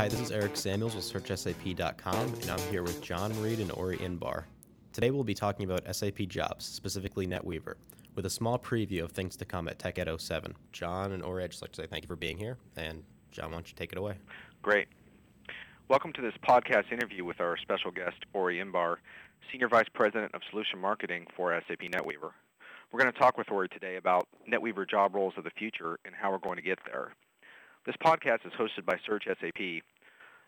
Hi, this is Eric Samuels with SearchSAP.com, and I'm here with Jon Reed and Ori Inbar. Today we'll be talking about SAP jobs, specifically NetWeaver, with a small preview of things to come at TechEd 07. Jon and Ori, I'd just like to say thank you for being here, and Jon, why don't you take it away? Great. Welcome to this podcast interview with our special guest, Ori Inbar, Senior Vice President of Solution Marketing for SAP NetWeaver. We're going to talk with Ori today about NetWeaver job roles of the future and how we're going to get there. This podcast is hosted by Search SAP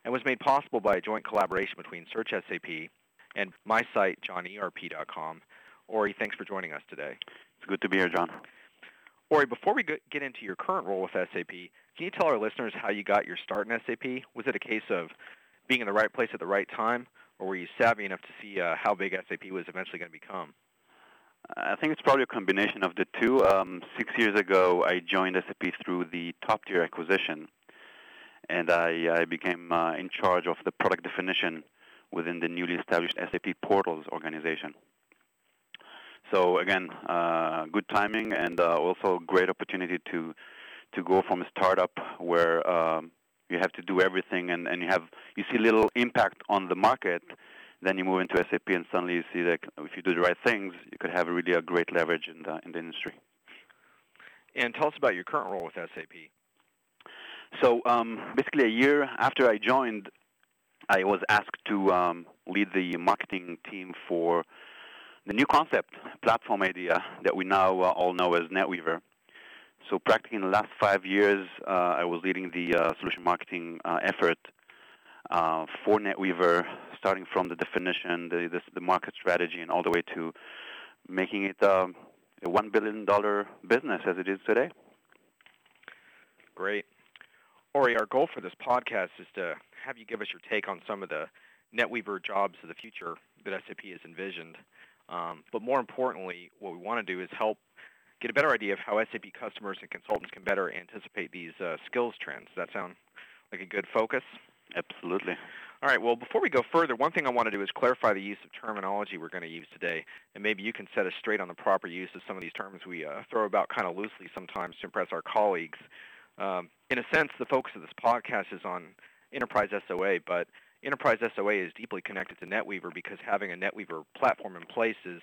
and was made possible by a joint collaboration between Search SAP and my site, jonerp.com. Ori, thanks for joining us today. It's good to be here, Jon. Ori, before we get into your current role with SAP, can you tell our listeners how you got your start in SAP? Was it a case of being in the right place at the right time, or were you savvy enough to see uh, how big SAP was eventually going to become? I think it's probably a combination of the two. Um, six years ago, I joined SAP through the TopTier acquisition, and I, I became uh, in charge of the product definition within the newly established SAP Portals organization. So again, uh, good timing and uh, also great opportunity to to go from a startup where um, you have to do everything and, and you have you see little impact on the market then you move into SAP, and suddenly you see that if you do the right things, you could have really a great leverage in the, in the industry. And tell us about your current role with SAP. So um, basically, a year after I joined, I was asked to um, lead the marketing team for the new concept, platform idea that we now uh, all know as NetWeaver. So practically in the last five years, uh, I was leading the uh, solution marketing uh, effort uh, for NetWeaver, starting from the definition, the, the, the, market strategy, and all the way to making it um, a $1 billion business as it is today. Great. Ori, our goal for this podcast is to have you give us your take on some of the NetWeaver jobs of the future that SAP has envisioned. Um, but more importantly, what we want to do is help get a better idea of how SAP customers and consultants can better anticipate these uh, skills trends. Does that sound like a good focus? Absolutely. All right. Well, before we go further, one thing I want to do is clarify the use of terminology we're going to use today, and maybe you can set us straight on the proper use of some of these terms we uh, throw about kind of loosely sometimes to impress our colleagues. Um, in a sense, the focus of this podcast is on enterprise SOA, but enterprise SOA is deeply connected to NetWeaver because having a NetWeaver platform in place is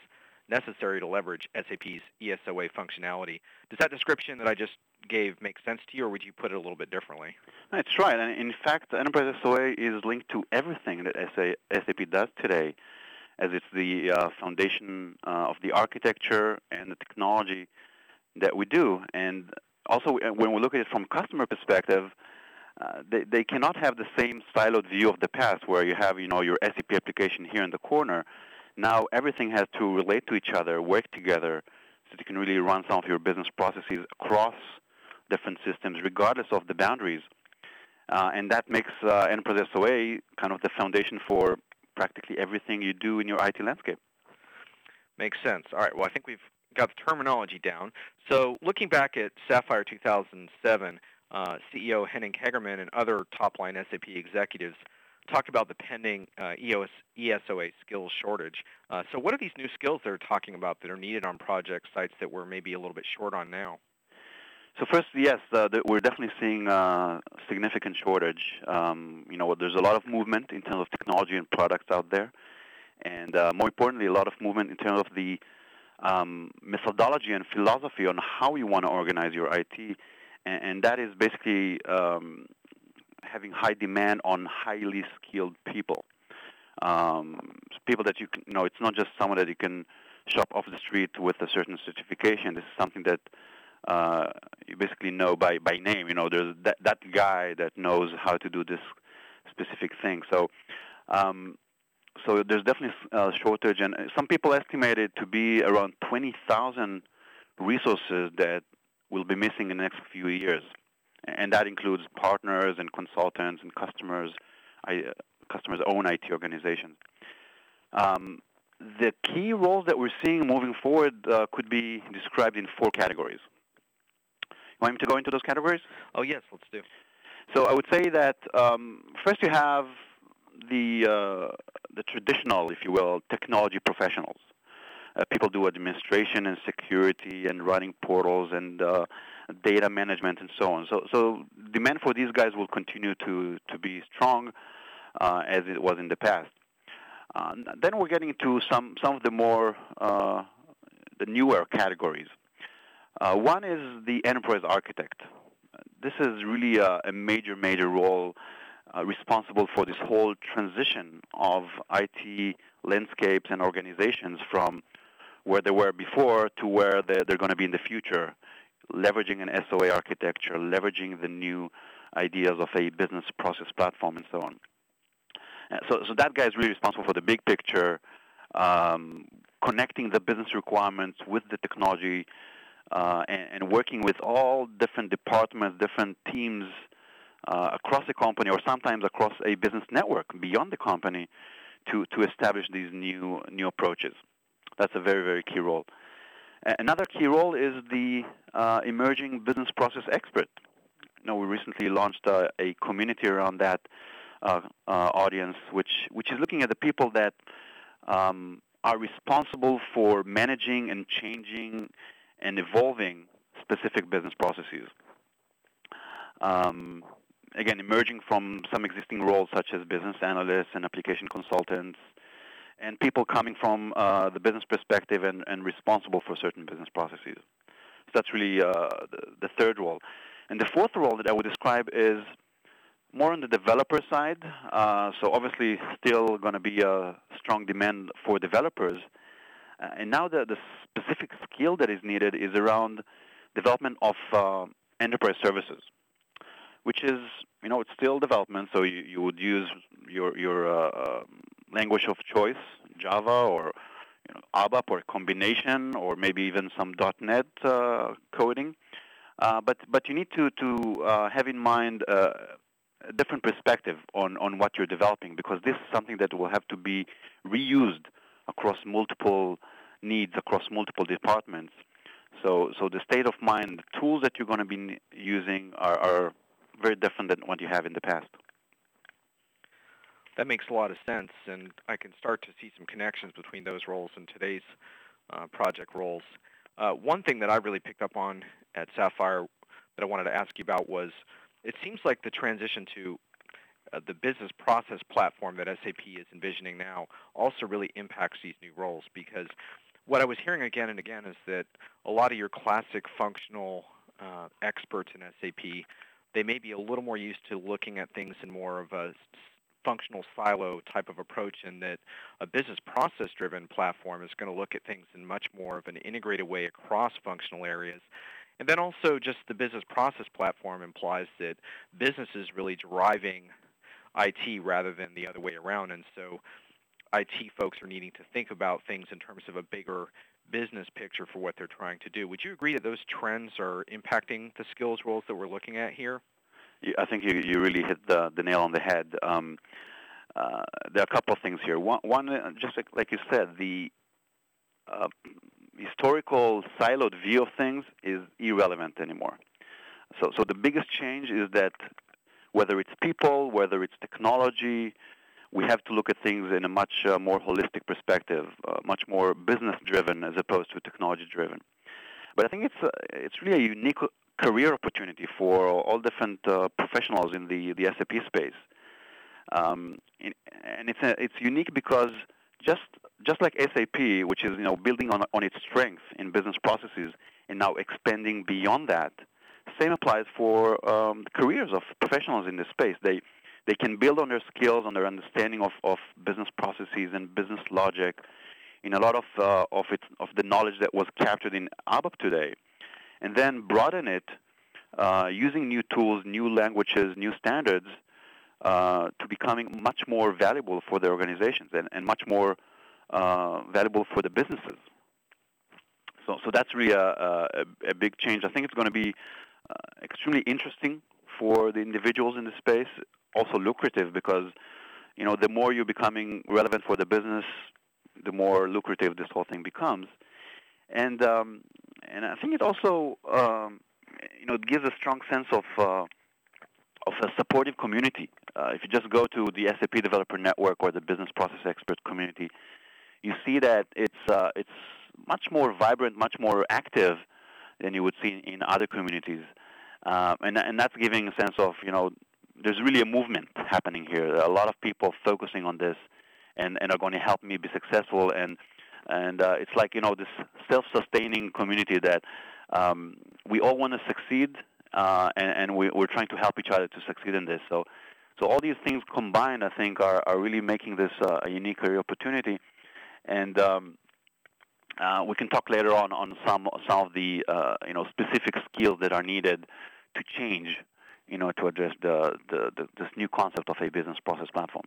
necessary to leverage SAP's ESOA functionality. Does that description that I just gave make sense to you, or would you put it a little bit differently? That's right. And in fact, Enterprise SOA is linked to everything that SAP does today, as it's the uh, foundation uh, of the architecture and the technology that we do. And also, uh, when we look at it from customer perspective, uh, they, they cannot have the same siloed view of the past where you have, you know, your SAP application here in the corner now everything has to relate to each other, work together, so you can really run some of your business processes across different systems, regardless of the boundaries. Uh, and that makes uh, Enterprise SOA kind of the foundation for practically everything you do in your IT landscape. Makes sense. All right. Well, I think we've got the terminology down. So looking back at Sapphire 2007, uh, CEO Henning Kagermann and other top-line SAP executives talked about the pending uh, EOS, ESOA skills shortage. Uh, so what are these new skills they're talking about that are needed on project sites that we're maybe a little bit short on now? So first, yes, uh, the, we're definitely seeing a significant shortage. Um, you know, there's a lot of movement in terms of technology and products out there, and uh, more importantly, a lot of movement in terms of the um, methodology and philosophy on how you want to organize your IT, and, and that is basically um, having high demand on highly skilled people. Um, people that you can, you know, it's not just someone that you can shop off the street with a certain certification. This is something that uh, you basically know by, by name. You know, there's that, that guy that knows how to do this specific thing. So, um, so there's definitely a shortage, and some people estimate it to be around 20,000 resources that will be missing in the next few years and that includes partners and consultants and customers, I, uh, customers' own IT organizations. Um, the key roles that we're seeing moving forward uh, could be described in four categories. You want me to go into those categories? Oh yes, let's do. So I would say that um, first you have the uh, the traditional, if you will, technology professionals. Uh, people do administration and security and running portals and uh, data management and so on. So, so demand for these guys will continue to to be strong uh, as it was in the past. Uh, then we're getting to some some of the more uh, the newer categories. Uh, one is the enterprise architect. This is really a, a major major role uh, responsible for this whole transition of IT landscapes and organizations from where they were before to where they're, they're going to be in the future, leveraging an SOA architecture, leveraging the new ideas of a business process platform, and so on. Uh, so, so that guy is really responsible for the big picture, um, connecting the business requirements with the technology, uh, and, and, working with all different departments, different teams uh, across the company, or sometimes across a business network beyond the company, to to establish these new new approaches. That's a very very key role. Another key role is the uh, emerging business process expert. You know, we recently launched uh, a community around that uh, uh, audience, which which is looking at the people that um, are responsible for managing and changing and evolving specific business processes. Um, again, emerging from some existing roles such as business analysts and application consultants, and people coming from uh, the business perspective and, and, responsible for certain business processes. So that's really uh, the, the, third role. And the fourth role that I would describe is more on the developer side. Uh, so obviously, still going to be a strong demand for developers. Uh, and now the, the specific skill that is needed is around development of uh, enterprise services, which is you know it's still development. So you, you would use your your uh, um, language of choice, Java or you know, ABAP or combination, or maybe even some .NET uh, coding. Uh, but but you need to to uh, have in mind a different perspective on, on what you're developing because this is something that will have to be reused across multiple needs, across multiple departments. So, so the state of mind, the tools that you're going to be using are, are very different than what you have in the past. That makes a lot of sense, and I can start to see some connections between those roles and today's uh, project roles. Uh, one thing that I really picked up on at Sapphire that I wanted to ask you about was it seems like the transition to uh, the business process platform that SAP is envisioning now also really impacts these new roles because what I was hearing again and again is that a lot of your classic functional uh, experts in SAP, they may be a little more used to looking at things in more of a functional silo type of approach and that a business process driven platform is going to look at things in much more of an integrated way across functional areas and then also just the business process platform implies that business is really driving IT rather than the other way around. And so IT folks are needing to think about things in terms of a bigger business picture for what they're trying to do. Would you agree that those trends are impacting the skills roles that we're looking at here? I think you, you really hit the, the nail on the head. Um, uh, there are a couple of things here. One, one uh, just like, like, you said, the uh, historical siloed view of things is irrelevant anymore. So, so the biggest change is that whether it's people, whether it's technology, we have to look at things in a much uh, more holistic perspective, uh, much more business-driven as opposed to technology-driven. But I think it's uh, it's really a unique career opportunity for all different uh, professionals in the, the SAP space. Um, and it's, a, it's unique because just just like SAP, which is you know building on on its strength in business processes and now expanding beyond that, same applies for um, careers of professionals in this space. They they can build on their skills, on their understanding of, of business processes and business logic, in a lot of uh, of it of the knowledge that was captured in ABAP today, and then broaden it uh, using new tools, new languages, new standards uh, to becoming much more valuable for the organizations and, and much more uh, valuable for the businesses. So, so that's really a, a, a big change. I think it's going to be uh, extremely interesting for the individuals in the space, also lucrative because you know the more you're becoming relevant for the business, the more lucrative this whole thing becomes. And um, and I think it also um, you know it gives a strong sense of uh, of a supportive community. Uh, if you just go to the SAP Developer Network or the Business Process Expert community, you see that it's uh, it's much more vibrant, much more active than you would see in other communities. uh, and and that's giving a sense of you know there's really a movement happening here. A lot of people focusing on this, and and are going to help me be successful. And and uh, it's like you know this self-sustaining community that um, we all want to succeed, uh, and, and we, we're trying to help each other to succeed in this. So. So all these things combined, I think, are, are really making this uh, a unique career opportunity, and um, uh, we can talk later on on some some of the uh, you know specific skills that are needed to change you know, to address the, the, the, this new concept of a business process platform.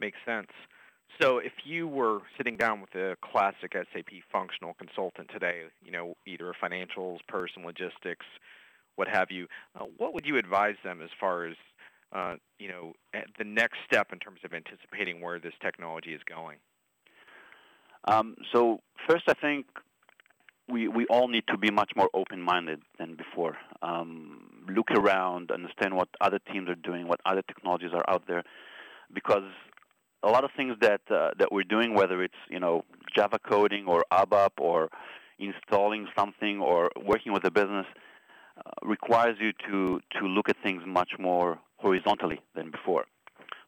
Makes sense. So if you were sitting down with a classic SAP functional consultant today, you know, either a financials person, logistics, what have you, uh, what would you advise them as far as, uh, you know, the next step in terms of anticipating where this technology is going? Um, so first, I think we, we all need to be much more open-minded than before. Um, look around, understand what other teams are doing, what other technologies are out there, because a lot of things that uh, that we're doing, whether it's you know Java coding or ABAP or installing something or working with a business, uh, requires you to to look at things much more horizontally than before.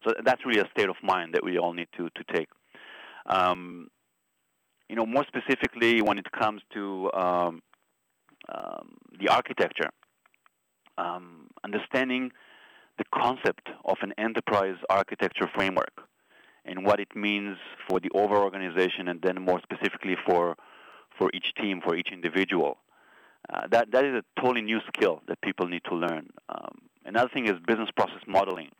So that's really a state of mind that we all need to to take. Um, you know, more specifically when it comes to um, um, the architecture, um, understanding the concept of an enterprise architecture framework and what it means for the overall organization and then more specifically for, for each team, for each individual. Uh, that, that is a totally new skill that people need to learn. Um, another thing is business process modeling.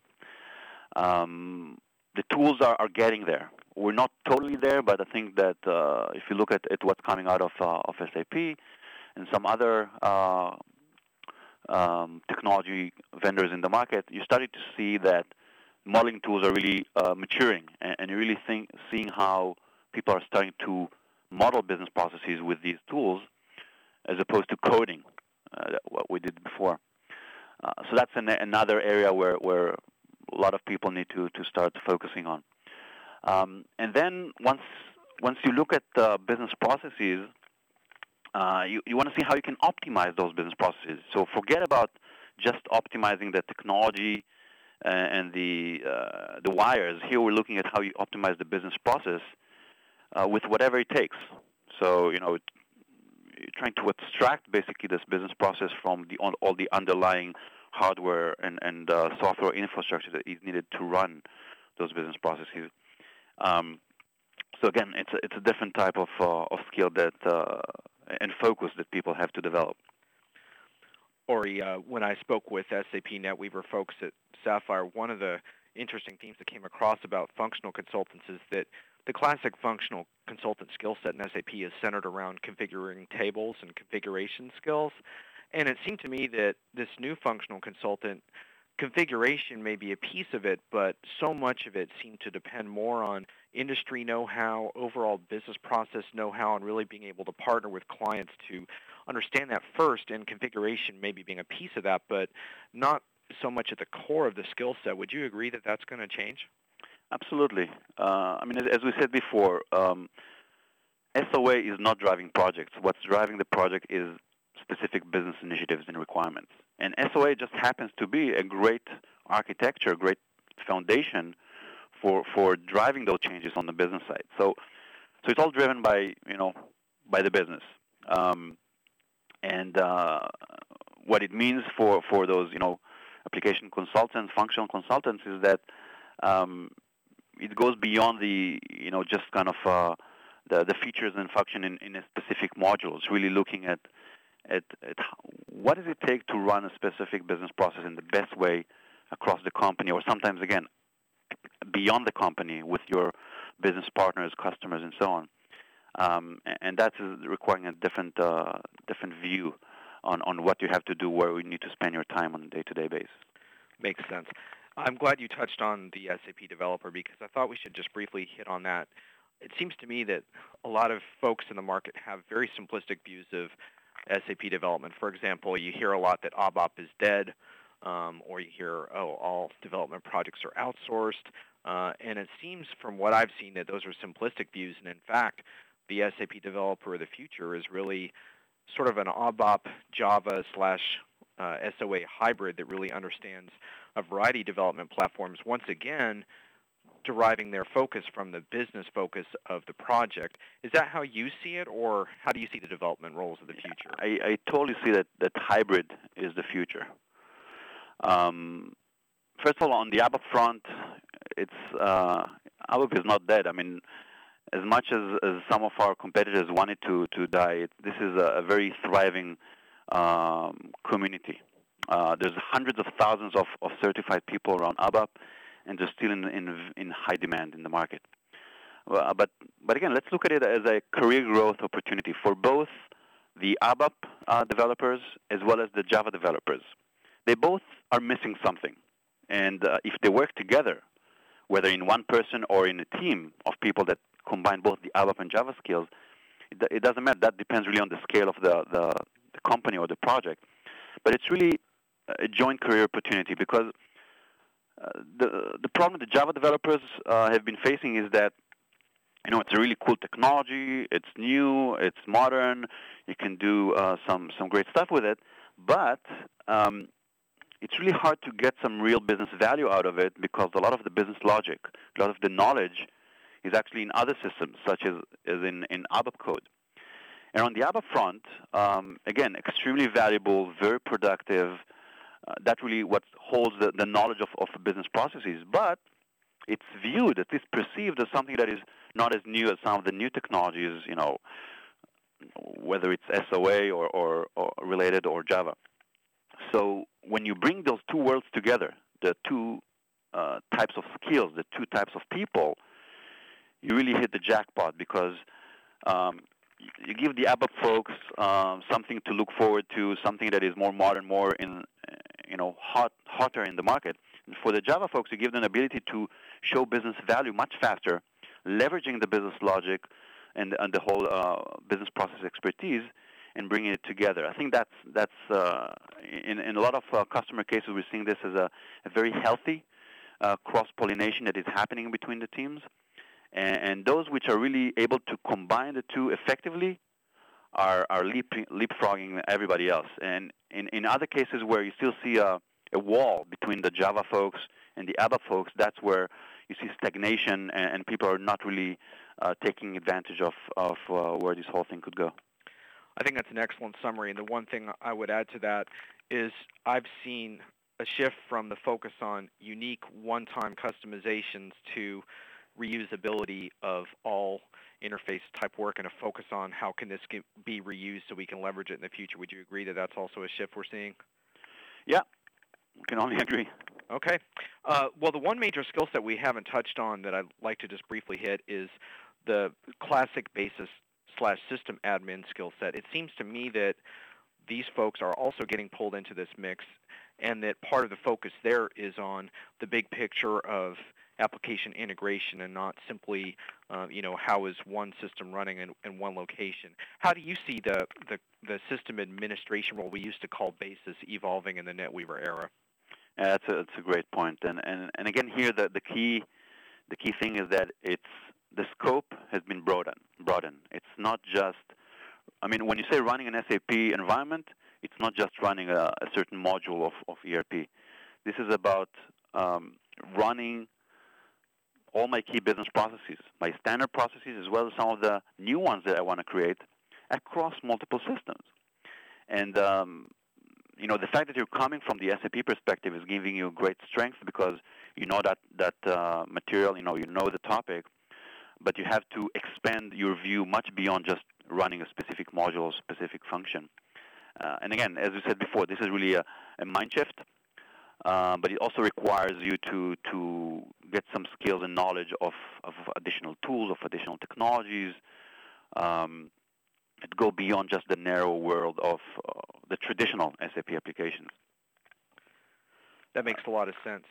Um, the tools are, are getting there we're not totally there, but I think that uh, if you look at, at what's coming out of, uh, of SAP and some other uh, um, technology vendors in the market, you're starting to see that modeling tools are really uh, maturing, and, and, you're really think, seeing how people are starting to model business processes with these tools as opposed to coding, uh, what we did before. Uh, so that's an, another area where, where a lot of people need to, to start focusing on. Um, and then once once you look at the business processes, uh, you, you want to see how you can optimize those business processes. So forget about just optimizing the technology and the uh, the wires. Here we're looking at how you optimize the business process uh, with whatever it takes. So you know, trying to extract basically this business process from the all the underlying hardware and and uh, software infrastructure that is needed to run those business processes. Um, so again, it's a, it's a different type of uh, of skill that uh, and focus that people have to develop. Uh, when I spoke with SAP NetWeaver folks at Sapphire, one of the interesting themes that came across about functional consultants is that the classic functional consultant skill set in SAP is centered around configuring tables and configuration skills. And it seemed to me that this new functional consultant configuration may be a piece of it, but so much of it seemed to depend more on industry know-how, overall business process know-how, and really being able to partner with clients to understand that first, and configuration maybe being a piece of that, but not so much at the core of the skill set. Would you agree that that's going to change? Absolutely. Uh, I mean, as we said before, um, SOA is not driving projects. What's driving the project is specific business initiatives and requirements. And SOA just happens to be a great architecture, a great foundation for, for driving those changes on the business side. So, so it's all driven by, you know, by the business. Um, and uh, what it means for, for those, you know, application consultants, functional consultants is that um, it goes beyond the, you know, just kind of uh, the, the features and function in, in a specific module. It's really looking at at, at what does it take to run a specific business process in the best way across the company, or sometimes again beyond the company with your business partners, customers, and so on. Um, and that is requiring a different uh, different view on, on what you have to do, where you need to spend your time on a day-to-day basis. Makes sense. I'm glad you touched on the SAP developer because I thought we should just briefly hit on that. It seems to me that a lot of folks in the market have very simplistic views of SAP development. For example, you hear a lot that ABAP is dead, um, or you hear, oh, all development projects are outsourced. Uh, and it seems from what I've seen that those are simplistic views. And in fact, the SAP developer of the future is really sort of an ABAP Java slash uh, SOA hybrid that really understands a variety of development platforms. Once again, deriving their focus from the business focus of the project. Is that how you see it, or how do you see the development roles of the future? I, I totally see that, that hybrid is the future. Um, first of all, on the ABAP front, it's uh, ABAP is not dead. I mean, as much as, as some of our competitors wanted to, to die, this is a, a very thriving um, community. Uh, there's hundreds of thousands of, of certified people around ABAP and they're still in, in, in high demand in the market. Uh, but, but again, let's look at it as a career growth opportunity for both the ABAP uh, developers as well as the Java developers. They both are missing something. And uh, if they work together, whether in one person or in a team of people that combine both the ABAP and Java skills, it, it doesn't matter. That depends really on the scale of the, the, the company or the project. But it's really a joint career opportunity because the the problem the Java developers uh, have been facing is that you know it's a really cool technology, it's new, it's modern, you can do uh, some some great stuff with it, but um, it's really hard to get some real business value out of it because a lot of the business logic, a lot of the knowledge, is actually in other systems, such as, as in, in ABAP code. And on the ABAP front, um, again, extremely valuable, very productive, uh, that really what holds the, the knowledge of, of business processes. But it's viewed, at least perceived, as something that is not as new as some of the new technologies, you know, whether it's SOA or, or, or related or Java. So when you bring those two worlds together, the two uh, types of skills, the two types of people, you really hit the jackpot because um, you give the ABAP folks um, something to look forward to, something that is more modern, more in you know hot hotter in the market. And for the Java folks, you give them the ability to show business value much faster, leveraging the business logic and, and the whole uh, business process expertise and bringing it together. I think that's that's uh, in in a lot of uh, customer cases we're seeing this as a, a very healthy uh, cross pollination that is happening between the teams, and, and, those which are really able to combine the two effectively are are leap, leapfrogging everybody else. And in, in other cases where you still see a, a wall between the Java folks and the ABAP folks, that's where you see stagnation and, and people are not really uh, taking advantage of, of uh, where this whole thing could go. I think that's an excellent summary. And the one thing I would add to that is I've seen a shift from the focus on unique one-time customizations to reusability of all interface type work and a focus on how can this get, be reused so we can leverage it in the future. Would you agree that that's also a shift we're seeing? Yeah, can only agree. Okay. Uh, well, the one major skill set we haven't touched on that I'd like to just briefly hit is the classic basis slash system admin skill set. It seems to me that these folks are also getting pulled into this mix and that part of the focus there is on the big picture of application integration and not simply, uh, you know, how is one system running in, in one location. How do you see the, the, the system administration role we used to call basis evolving in the NetWeaver era? Yeah, that's a, that's a great point. And, and, and again, here the, the, key, the key thing is that it's, the scope has been broadened. broadened. It's not just, I mean, when you say running an SAP environment, it's not just running a, a certain module of, of ERP. This is about um, running all my key business processes, my standard processes, as well as some of the new ones that I want to create across multiple systems. And um, you know, the fact that you're coming from the SAP perspective is giving you great strength because you know that that uh, material, you know, you know the topic, but you have to expand your view much beyond just running a specific module or specific function. Uh, and again, as we said before, this is really a, a mind shift uh, but it also requires you to to get some skills and knowledge of, of additional tools, of additional technologies um, that go beyond just the narrow world of uh, the traditional SAP applications. That makes a lot of sense.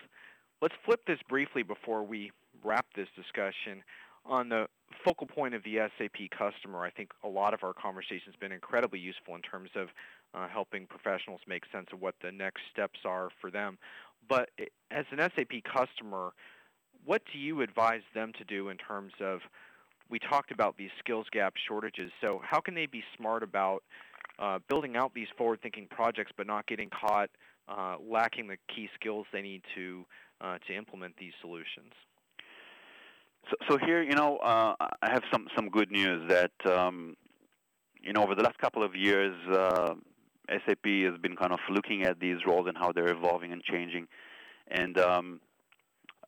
Let's flip this briefly before we wrap this discussion. On the focal point of the SAP customer, I think a lot of our conversation has been incredibly useful in terms of uh, helping professionals make sense of what the next steps are for them. But as an SAP customer, what do you advise them to do in terms of, we talked about these skills gap shortages, so how can they be smart about uh, building out these forward-thinking projects, but not getting caught uh, lacking the key skills they need to uh, to implement these solutions. So, so here, you know, uh, I have some some good news that um, you know over the last couple of years, uh, SAP has been kind of looking at these roles and how they're evolving and changing, and um,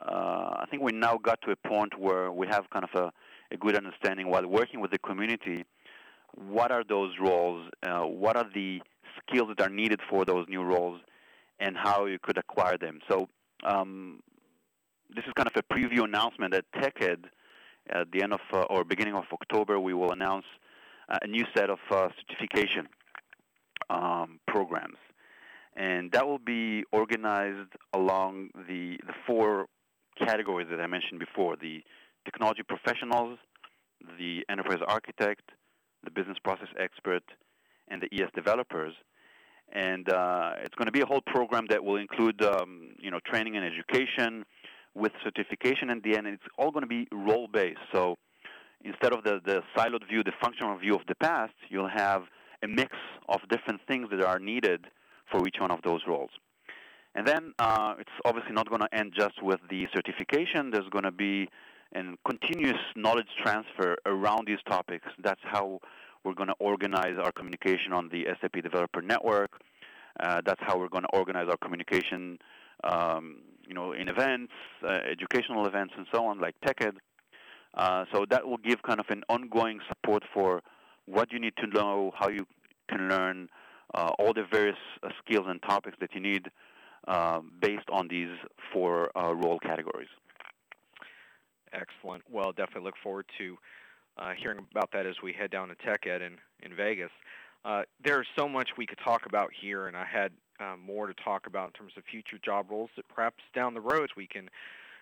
uh, I think we now got to a point where we have kind of a, a good understanding while working with the community. What are those roles? Uh, what are the skills that are needed for those new roles, and how you could acquire them? So um, this is kind of a preview announcement at TechEd at the end of uh, or beginning of October. We will announce uh, a new set of uh, certification um, programs, and that will be organized along the the four categories that I mentioned before: the technology professionals, the enterprise architect, the business process expert, and the ES developers. And uh, it's going to be a whole program that will include, um, you know, training and education, with certification in the end. and It's all going to be role-based. So instead of the, the siloed view, the functional view of the past, you'll have a mix of different things that are needed for each one of those roles. And then uh, it's obviously not going to end just with the certification. There's going to be a continuous knowledge transfer around these topics. That's how we're going to organize our communication on the SAP Developer Network. Uh, that's how we're going to organize our communication um, you know, in events, uh, educational events, and so on, like TechEd. Uh, so that will give kind of an ongoing support for what you need to know, how you can learn, uh, all the various uh, skills and topics that you need uh, based on these four uh, role categories. Excellent. Well, definitely look forward to hearing about that as we head down to TechEd in, in Vegas. there's so much we could talk about here, and I had um, more to talk about in terms of future job roles that perhaps down the road we can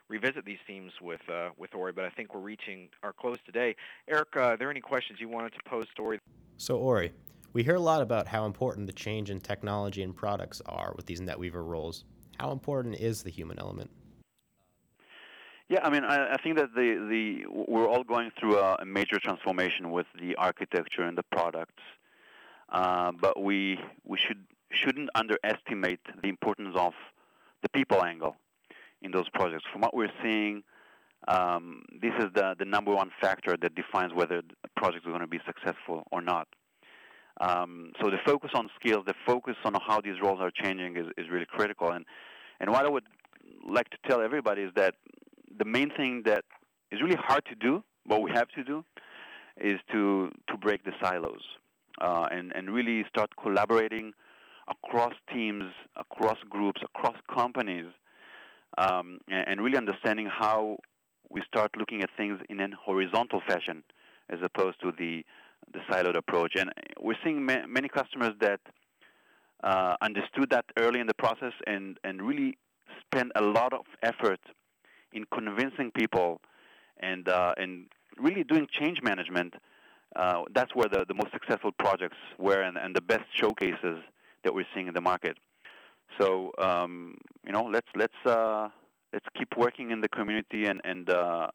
revisit these themes with uh, with Ori. But I think we're reaching our close today. Eric, uh, are there any questions you wanted to pose to Ori? So Ori, we hear a lot about how important the change in technology and products are with these NetWeaver roles. How important is the human element? Yeah, I mean, I, I think that the, the we're all going through a, a major transformation with the architecture and the products, uh, but we we should shouldn't underestimate the importance of the people angle in those projects. From what we're seeing, um, this is the, the number one factor that defines whether a project is going to be successful or not. Um, so the focus on skills, the focus on how these roles are changing is, is really critical. And, and what I would like to tell everybody is that the main thing that is really hard to do, what we have to do, is to, to break the silos uh, and, and really start collaborating across teams, across groups, across companies, um, and, really understanding how we start looking at things in a horizontal fashion as opposed to the, the siloed approach. And we're seeing ma- many customers that uh, understood that early in the process and, and really spent a lot of effort in convincing people and, uh, and really doing change management. Uh, that's where the, the most successful projects were and, and the best showcases that we're seeing in the market. So um, you know, let's let's uh, let's keep working in the community and and uh,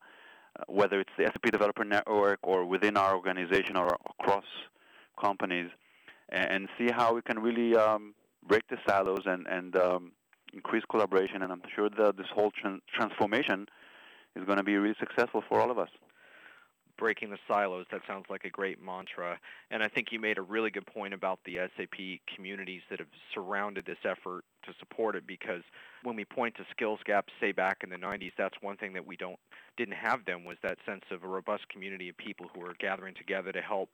whether it's the SAP Developer Network or within our organization or across companies, and, see how we can really um, break the silos and and um, increase collaboration. And I'm sure that this whole transformation is going to be really successful for all of us breaking the silos. That sounds like a great mantra. And I think you made a really good point about the SAP communities that have surrounded this effort to support it because when we point to skills gaps, say back in the 90s, that's one thing that we don't didn't have then was that sense of a robust community of people who are gathering together to help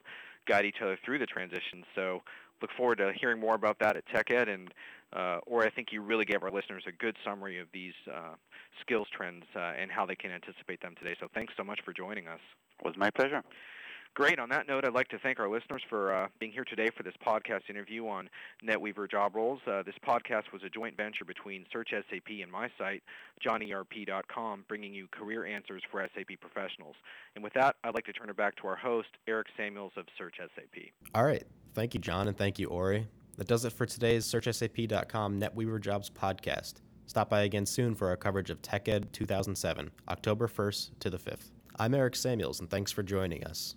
guide each other through the transition. So look forward to hearing more about that at TechEd and uh, Ori I think you really gave our listeners a good summary of these uh, skills trends uh, and how they can anticipate them today. So thanks so much for joining us. It was my pleasure. Great. On that note, I'd like to thank our listeners for uh, being here today for this podcast interview on NetWeaver job roles. Uh, this podcast was a joint venture between Search SAP and my site, jonerp.com, bringing you career answers for SAP professionals. And with that, I'd like to turn it back to our host, Eric Samuels of Search SAP. All right. Thank you, Jon, and thank you, Ori. That does it for today's SearchSAP.com NetWeaver Jobs podcast. Stop by again soon for our coverage of TechEd 2007, October 1st to the 5th. I'm Eric Samuels, and thanks for joining us.